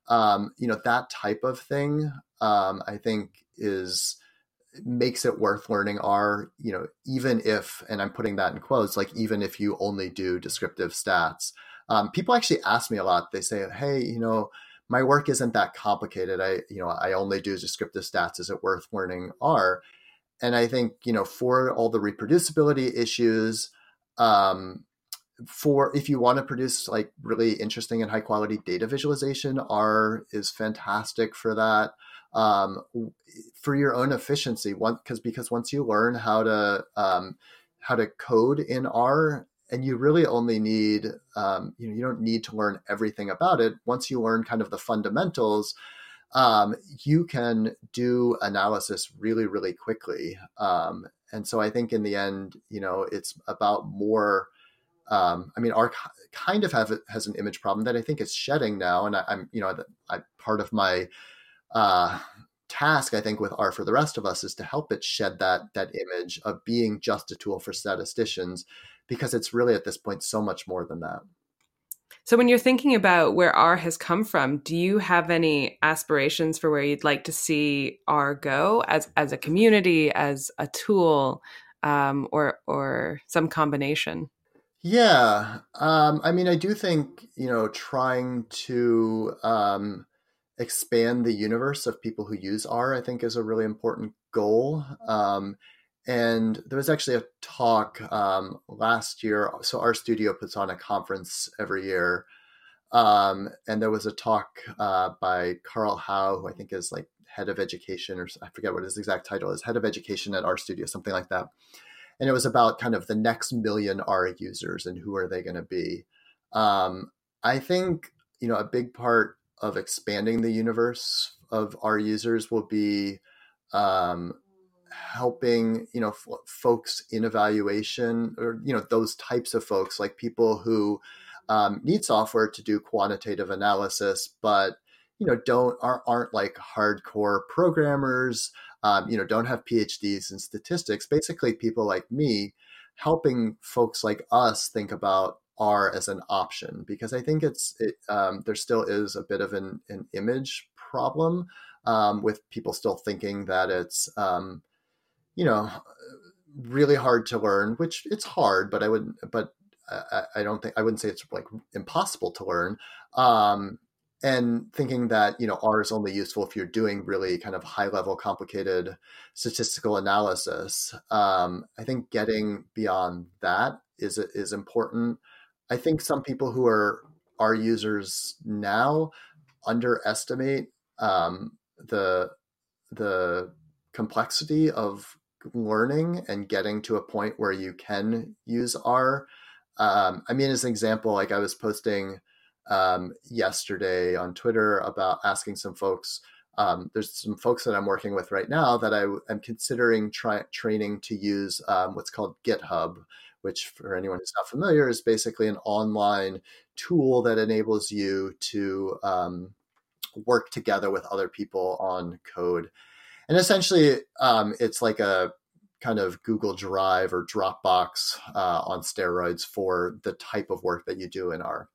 Um, you know that type of thing. Um, I think is makes it worth learning R. You know, even if, and I'm putting that in quotes, like even if you only do descriptive stats. Um, people actually ask me a lot. They say, "Hey, you know." My work isn't that complicated. I, you know, I only do descriptive stats. Is it worth learning R? And I think, you know, for all the reproducibility issues, um, for if you want to produce like really interesting and high quality data visualization, R is fantastic for that. Um, for your own efficiency, one because because once you learn how to um, how to code in R, and you really only need um, you know you don't need to learn everything about it. Once you learn kind of the fundamentals, um, you can do analysis really really quickly. Um, and so I think in the end, you know, it's about more. Um, I mean, R kind of have has an image problem that I think is shedding now, and I, am you know, I, part of my uh, task I think with R for the rest of us is to help it shed that that image of being just a tool for statisticians, because it's really at this point so much more than that. So, when you're thinking about where R has come from, do you have any aspirations for where you'd like to see R go as as a community, as a tool, um, or or some combination? Yeah, um, I mean, I do think you know trying to um, expand the universe of people who use R, I think, is a really important goal. Um, and there was actually a talk um, last year. So RStudio puts on a conference every year, um, and there was a talk uh, by Carl Howe, who I think is like head of education, or I forget what his exact title is, head of education at RStudio, something like that. And it was about kind of the next million R users and who are they going to be. Um, I think you know a big part of expanding the universe of R users will be um, helping you know f- folks in evaluation or you know those types of folks like people who um, need software to do quantitative analysis but you know don't aren't, aren't like hardcore programmers um, you know don't have phds in statistics. Basically people like me helping folks like us think about R as an option because I think it's it, um, there still is a bit of an, an image problem um, with people still thinking that it's um, you know really hard to learn, which it's hard, but I would but I, I don't think I wouldn't say it's like impossible to learn. Um, and thinking that you know R is only useful if you're doing really kind of high level complicated statistical analysis. Um, I think getting beyond that is is important. I think some people who are R users now underestimate um, the the complexity of learning and getting to a point where you can use R. Um, I mean, as an example, like I was posting um, yesterday on Twitter about asking some folks. Um, there's some folks that I'm working with right now that I am considering try, training to use um, what's called GitHub, which for anyone who's not familiar is basically an online tool that enables you to um, work together with other people on code. And essentially, um, it's like a kind of Google Drive or Dropbox uh, on steroids for the type of work that you do in R.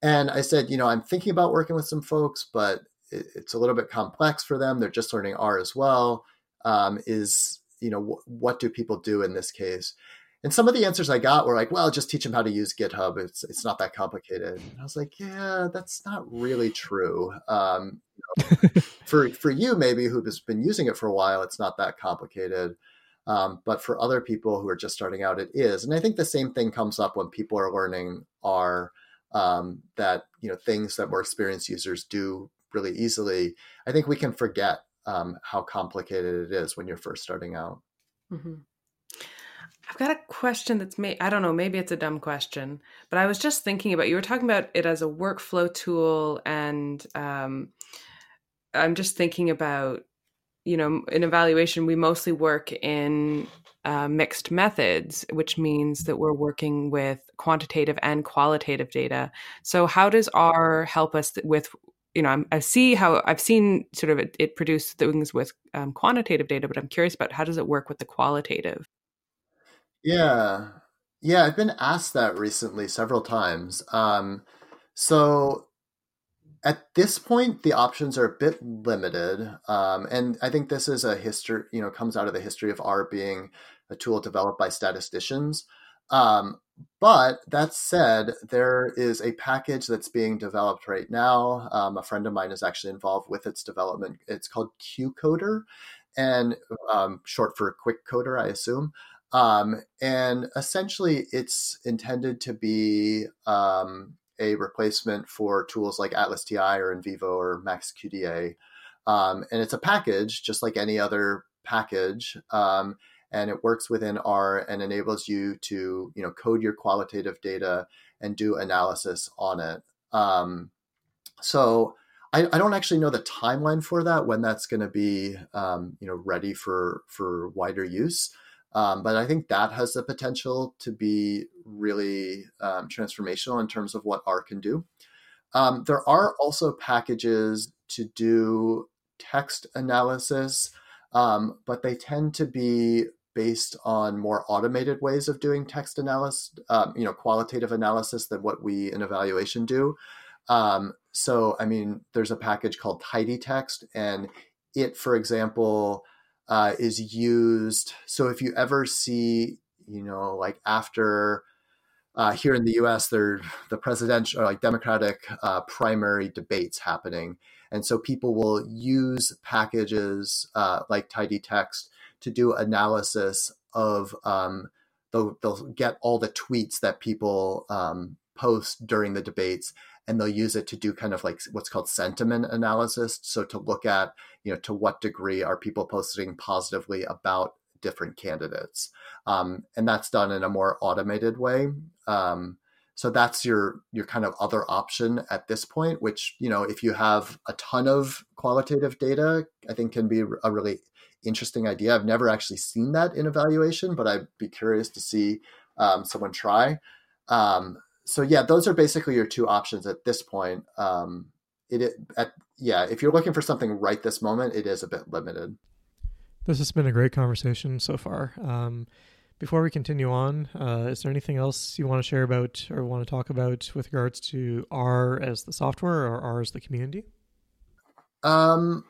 And I said, you know, I'm thinking about working with some folks, but it, it's a little bit complex for them. They're just learning R as well. Um, is, you know, wh- what do people do in this case? And some of the answers I got were like, well, just teach them how to use GitHub. It's, it's not that complicated. And I was like, yeah, that's not really true. Um, you know, for, for you, maybe who's been using it for a while, it's not that complicated. Um, but for other people who are just starting out, it is. And I think the same thing comes up when people are learning R um, that you know things that more experienced users do really easily, I think we can forget um, how complicated it is when you're first starting out. Mm-hmm. I've got a question that's made. I don't know, maybe it's a dumb question, but I was just thinking about you were talking about it as a workflow tool, and um, I'm just thinking about, you know, in evaluation, we mostly work in uh, mixed methods, which means that we're working with quantitative and qualitative data. So, how does R help us with? You know, i see how I've seen sort of it, it produce things with um, quantitative data, but I'm curious about how does it work with the qualitative? Yeah, yeah, I've been asked that recently several times. Um, so at this point the options are a bit limited um, and i think this is a history you know comes out of the history of r being a tool developed by statisticians. Um, but that said, there is a package that's being developed right now. Um, a friend of mine is actually involved with its development. It's called QCoder, and um, short for Quick Coder, I assume. Um, and essentially, it's intended to be um, a replacement for tools like Atlas TI or NVivo or MaxQDA. Um, and it's a package, just like any other package. Um, and it works within R and enables you to you know code your qualitative data and do analysis on it. Um, so I, I, don't actually know the timeline for that when that's going to be um, you know ready for for wider use. Um, but I think that has the potential to be really um, transformational in terms of what R can do. Um, there are also packages to do text analysis, um, but they tend to be based on more automated ways of doing text analysis, um, you know, qualitative analysis than what we in evaluation do. Um, so, I mean, there's a package called Tidytext, and it, for example, uh, is used. So, if you ever see, you know, like after uh, here in the U.S., there the presidential, or like Democratic uh, primary debates happening, and so people will use packages uh, like Tidytext to do analysis of um, they'll, they'll get all the tweets that people um, post during the debates and they'll use it to do kind of like what's called sentiment analysis so to look at you know to what degree are people posting positively about different candidates um, and that's done in a more automated way um, so that's your your kind of other option at this point which you know if you have a ton of qualitative data i think can be a really interesting idea. I've never actually seen that in evaluation, but I'd be curious to see um, someone try. Um, so yeah, those are basically your two options at this point. Um, it at yeah, if you're looking for something right this moment, it is a bit limited. This has been a great conversation so far. Um, before we continue on, uh, is there anything else you want to share about or want to talk about with regards to R as the software or R as the community? Um,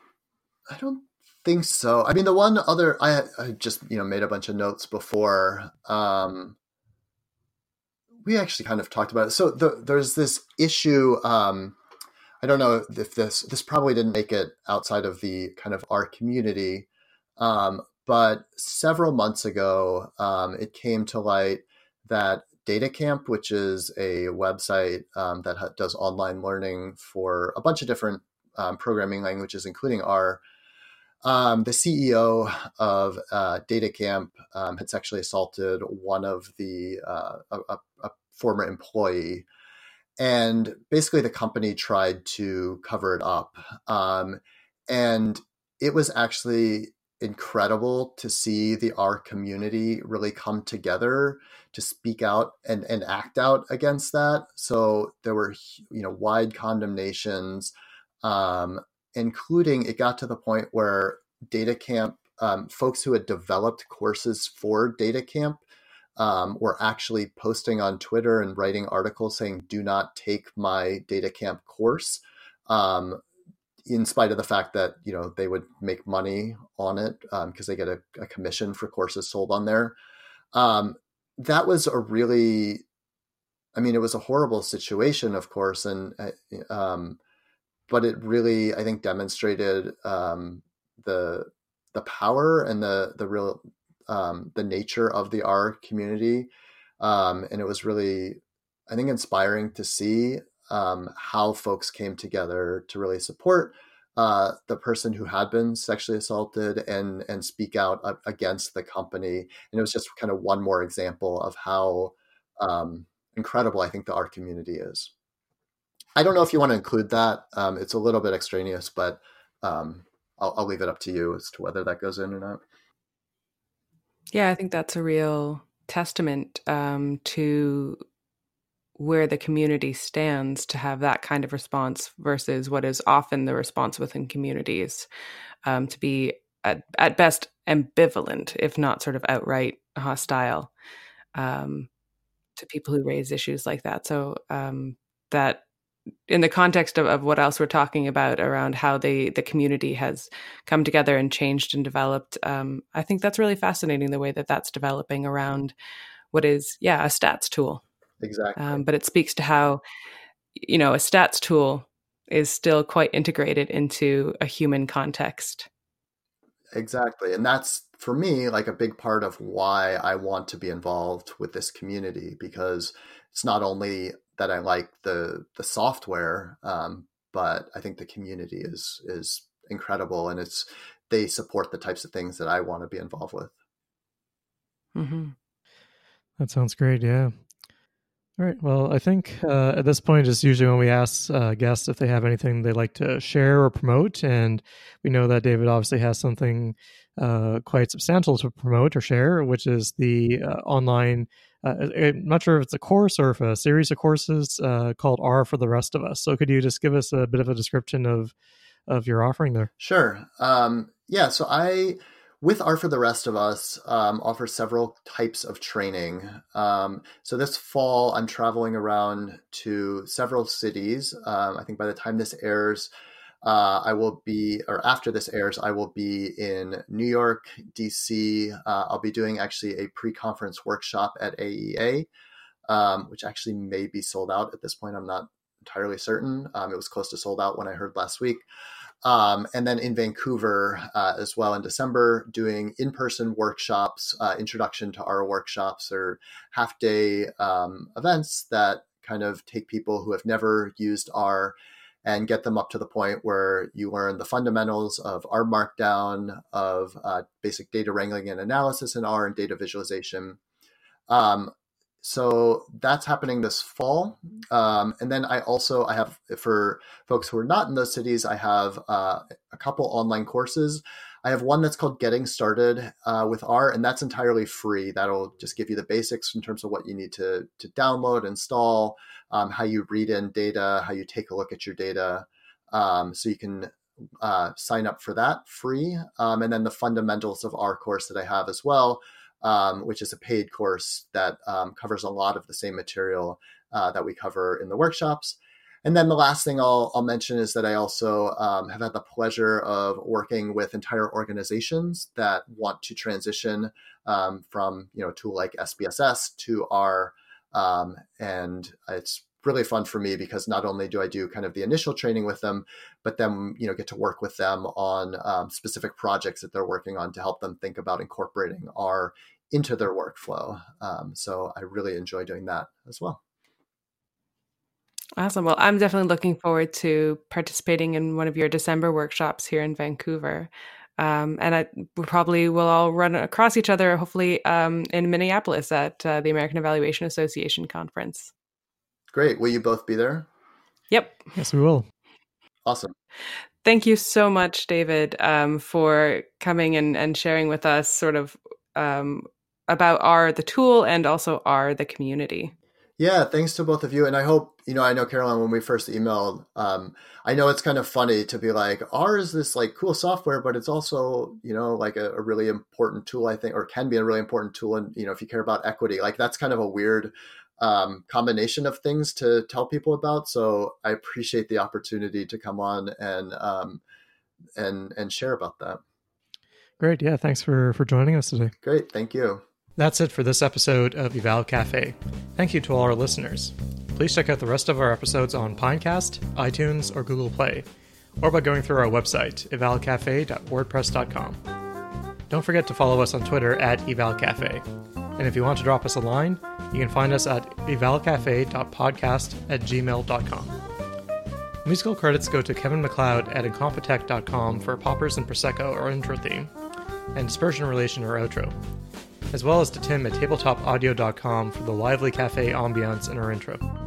I don't think so. I mean, the one other I I just you know made a bunch of notes before. Um, we actually kind of talked about it. So the, there's this issue. Um, I don't know if this this probably didn't make it outside of the kind of R community, um, but several months ago, um, it came to light that DataCamp, which is a website um, that ha- does online learning for a bunch of different um, programming languages, including R. Um, the CEO of uh, DataCamp um, had sexually assaulted one of the uh, a, a, former employee, and basically the company tried to cover it up. Um, and it was actually incredible to see the R community really come together to speak out and, and act out against that. So there were you know wide condemnations um, including it got to the point where DataCamp um, folks who had developed courses for DataCamp um, were actually posting on Twitter and writing articles saying, "Do not take my DataCamp course." Um, in spite of the fact that you know they would make money on it because um, they get a, a, commission for courses sold on there, um, that was a really, I mean, it was a horrible situation, of course, and uh, um, but it really I think demonstrated um, the the power and the the real um, the nature of the R community, um, and it was really I think inspiring to see um, how folks came together to really support uh, the person who had been sexually assaulted and and speak out against the company. And it was just kind of one more example of how um, incredible I think the R community is. I don't know if you want to include that. Um, it's a little bit extraneous, but um, I'll, I'll leave it up to you as to whether that goes in or not. Yeah, I think that's a real testament um, to where the community stands to have that kind of response versus what is often the response within communities um, to be at, at best ambivalent, if not sort of outright hostile um, to people who raise issues like that. So um, that in the context of, of what else we're talking about around how the the community has come together and changed and developed um, i think that's really fascinating the way that that's developing around what is yeah a stats tool. Exactly. Um, but it speaks to how you know a stats tool is still quite integrated into a human context. Exactly and that's for me like a big part of why i want to be involved with this community because it's not only that I like the the software, um, but I think the community is is incredible, and it's they support the types of things that I want to be involved with. Mm-hmm. That sounds great. Yeah. All right. Well, I think uh, at this point is usually when we ask uh, guests if they have anything they like to share or promote, and we know that David obviously has something uh, quite substantial to promote or share, which is the uh, online uh, I'm not sure if it's a course or if a series of courses uh, called R for the rest of us. So could you just give us a bit of a description of of your offering there? Sure. Um, yeah. So I with R for the rest of us um, offer several types of training. Um, so this fall, I'm traveling around to several cities. Um, I think by the time this airs, uh, I will be, or after this airs, I will be in New York, DC. Uh, I'll be doing actually a pre conference workshop at AEA, um, which actually may be sold out at this point. I'm not entirely certain. Um, it was close to sold out when I heard last week. Um, and then in Vancouver uh, as well in December, doing in person workshops, uh, introduction to R workshops or half day um, events that kind of take people who have never used R and get them up to the point where you learn the fundamentals of R Markdown, of uh, basic data wrangling and analysis in R, and data visualization. Um, so that's happening this fall, um, and then I also I have for folks who are not in those cities, I have uh, a couple online courses. I have one that's called Getting Started uh, with R, and that's entirely free. That'll just give you the basics in terms of what you need to to download, install, um, how you read in data, how you take a look at your data. Um, so you can uh, sign up for that free. Um, and then the fundamentals of R course that I have as well um, which is a paid course that um, covers a lot of the same material uh, that we cover in the workshops. And then the last thing I'll, I'll mention is that I also um, have had the pleasure of working with entire organizations that want to transition um, from you know a tool like SPSS to R, um, and it's really fun for me because not only do I do kind of the initial training with them, but then you know get to work with them on um, specific projects that they're working on to help them think about incorporating R into their workflow. Um, so I really enjoy doing that as well. Awesome. Well, I'm definitely looking forward to participating in one of your December workshops here in Vancouver. Um, and I we probably will all run across each other, hopefully, um, in Minneapolis at uh, the American Evaluation Association conference. Great. Will you both be there? Yep. Yes, we will. Awesome. Thank you so much, David, um, for coming and, and sharing with us sort of um, about R, the tool, and also R, the community. Yeah, thanks to both of you. And I hope, you know, I know Carolyn, when we first emailed, um, I know it's kind of funny to be like, R is this like cool software, but it's also, you know, like a, a really important tool, I think, or can be a really important tool. And, you know, if you care about equity, like that's kind of a weird um, combination of things to tell people about. So I appreciate the opportunity to come on and, um, and, and share about that. Great. Yeah. Thanks for, for joining us today. Great. Thank you. That's it for this episode of Eval Cafe. Thank you to all our listeners. Please check out the rest of our episodes on Pinecast, iTunes, or Google Play, or by going through our website, evalcafe.wordpress.com. Don't forget to follow us on Twitter at evalcafe. And if you want to drop us a line, you can find us at evalcafe.podcast at gmail.com. Musical credits go to Kevin MacLeod at incompetech.com for Poppers and Prosecco, our intro theme, and Dispersion Relation, our outro as well as to Tim at tabletopaudio.com for the lively cafe ambiance in our intro.